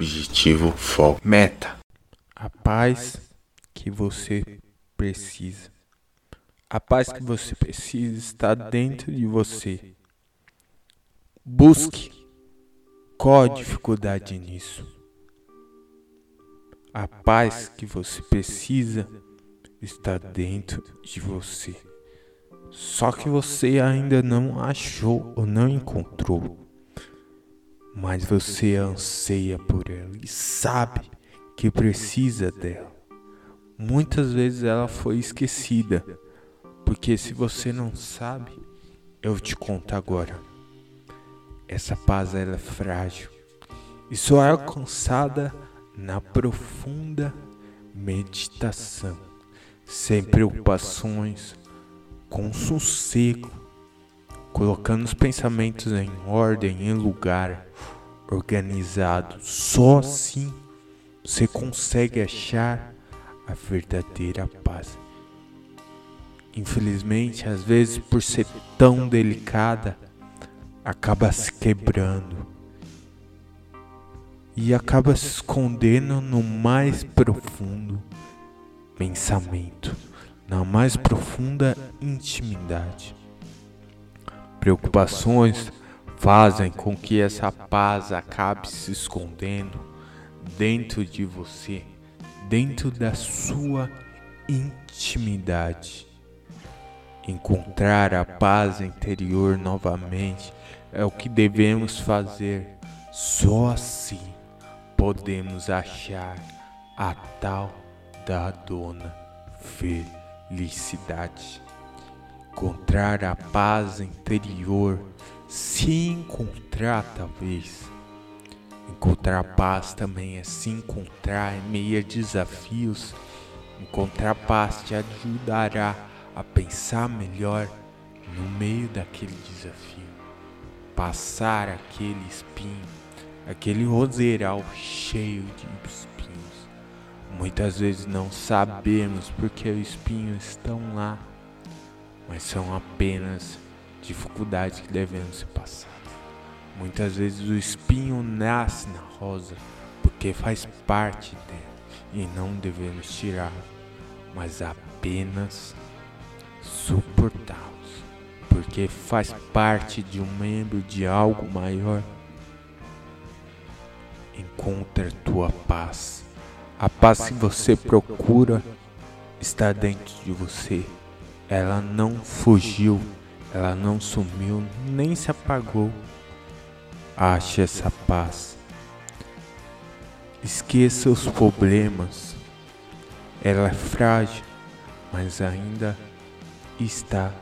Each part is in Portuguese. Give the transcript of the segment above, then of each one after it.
objetivo, foco, meta. A paz que você precisa. A paz que você precisa está dentro de você. Busque. Qual a dificuldade nisso? A paz que você precisa está dentro de você. Só que você ainda não achou ou não encontrou. Mas você anseia por ela e sabe que precisa dela. Muitas vezes ela foi esquecida, porque se você não sabe, eu te conto agora. Essa paz ela é frágil e só é alcançada na profunda meditação, sem preocupações, com sossego, colocando os pensamentos em ordem, em lugar organizado. Só assim você consegue achar a verdadeira paz. Infelizmente, às vezes, por ser tão delicada, acaba se quebrando e acaba se escondendo no mais profundo pensamento, na mais profunda intimidade. Preocupações fazem com que essa paz acabe se escondendo dentro de você, dentro da sua intimidade. Encontrar a paz interior novamente é o que devemos fazer. Só assim podemos achar a tal da dona felicidade. Encontrar a paz interior, se encontrar talvez. Encontrar paz também é se encontrar em meio a desafios. Encontrar paz te ajudará a pensar melhor no meio daquele desafio. Passar aquele espinho, aquele roseiral cheio de espinhos. Muitas vezes não sabemos porque os espinhos estão lá, mas são apenas dificuldades que devemos ser passadas. Muitas vezes o espinho nasce na rosa porque faz parte dela e não devemos tirar, mas apenas suportá-los, porque faz parte de um membro de algo maior. Encontra tua paz. A paz que você procura está dentro de você. Ela não fugiu, ela não sumiu, nem se apagou. Ache essa paz. Esqueça os problemas. Ela é frágil, mas ainda está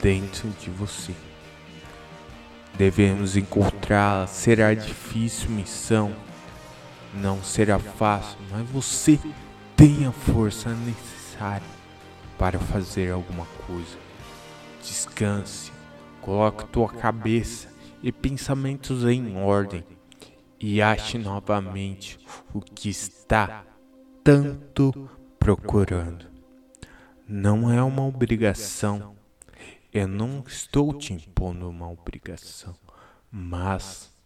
dentro de você. Devemos encontrá-la. Será difícil missão, não será fácil, mas você tem a força necessária para fazer alguma coisa. Descanse, coloque tua cabeça e pensamentos em ordem e ache novamente o que está tanto procurando. Não é uma obrigação. Eu não estou te impondo uma obrigação, mas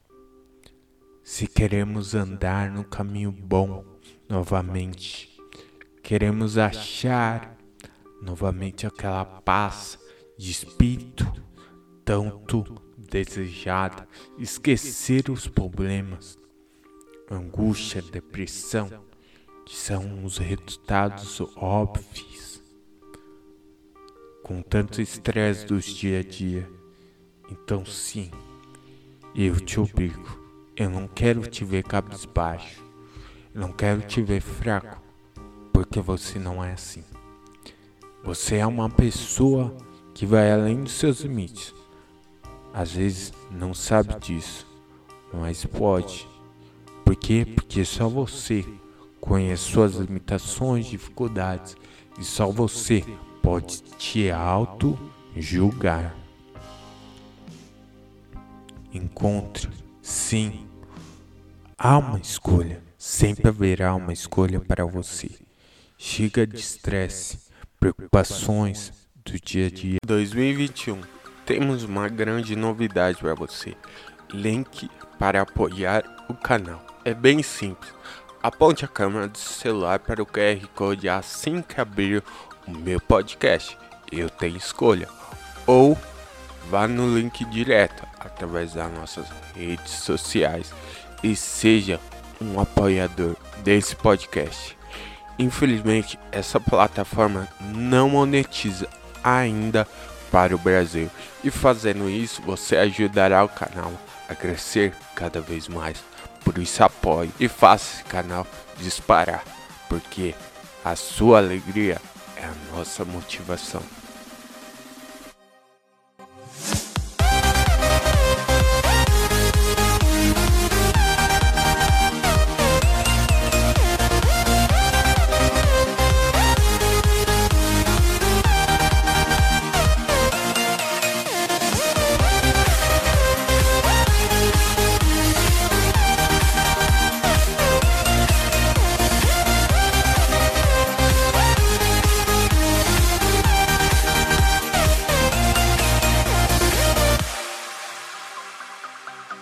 se queremos andar no caminho bom novamente, queremos achar novamente aquela paz de espírito tanto desejada, esquecer os problemas, angústia, depressão, que são os resultados óbvios com tanto estresse dos dia a dia. Então, sim, eu te obrigo. Eu não quero te ver cabisbaixo. Não quero te ver fraco, porque você não é assim. Você é uma pessoa que vai além dos seus limites. Às vezes não sabe disso, mas pode. Por quê? Porque só você conhece suas limitações, dificuldades, e só você pode te auto-julgar. Encontre, sim, há uma escolha, sempre haverá uma escolha para você. Chega de estresse, preocupações do dia a dia. 2021, temos uma grande novidade para você. Link para apoiar o canal. é bem simples. Aponte a câmera do celular para o QR Code assim que abrir o meu podcast. Eu tenho escolha. Ou vá no link direto através das nossas redes sociais e seja um apoiador desse podcast. Infelizmente, essa plataforma não monetiza ainda para o Brasil. E fazendo isso, você ajudará o canal a crescer cada vez mais. Por isso apoie e faça esse canal disparar, porque a sua alegria é a nossa motivação.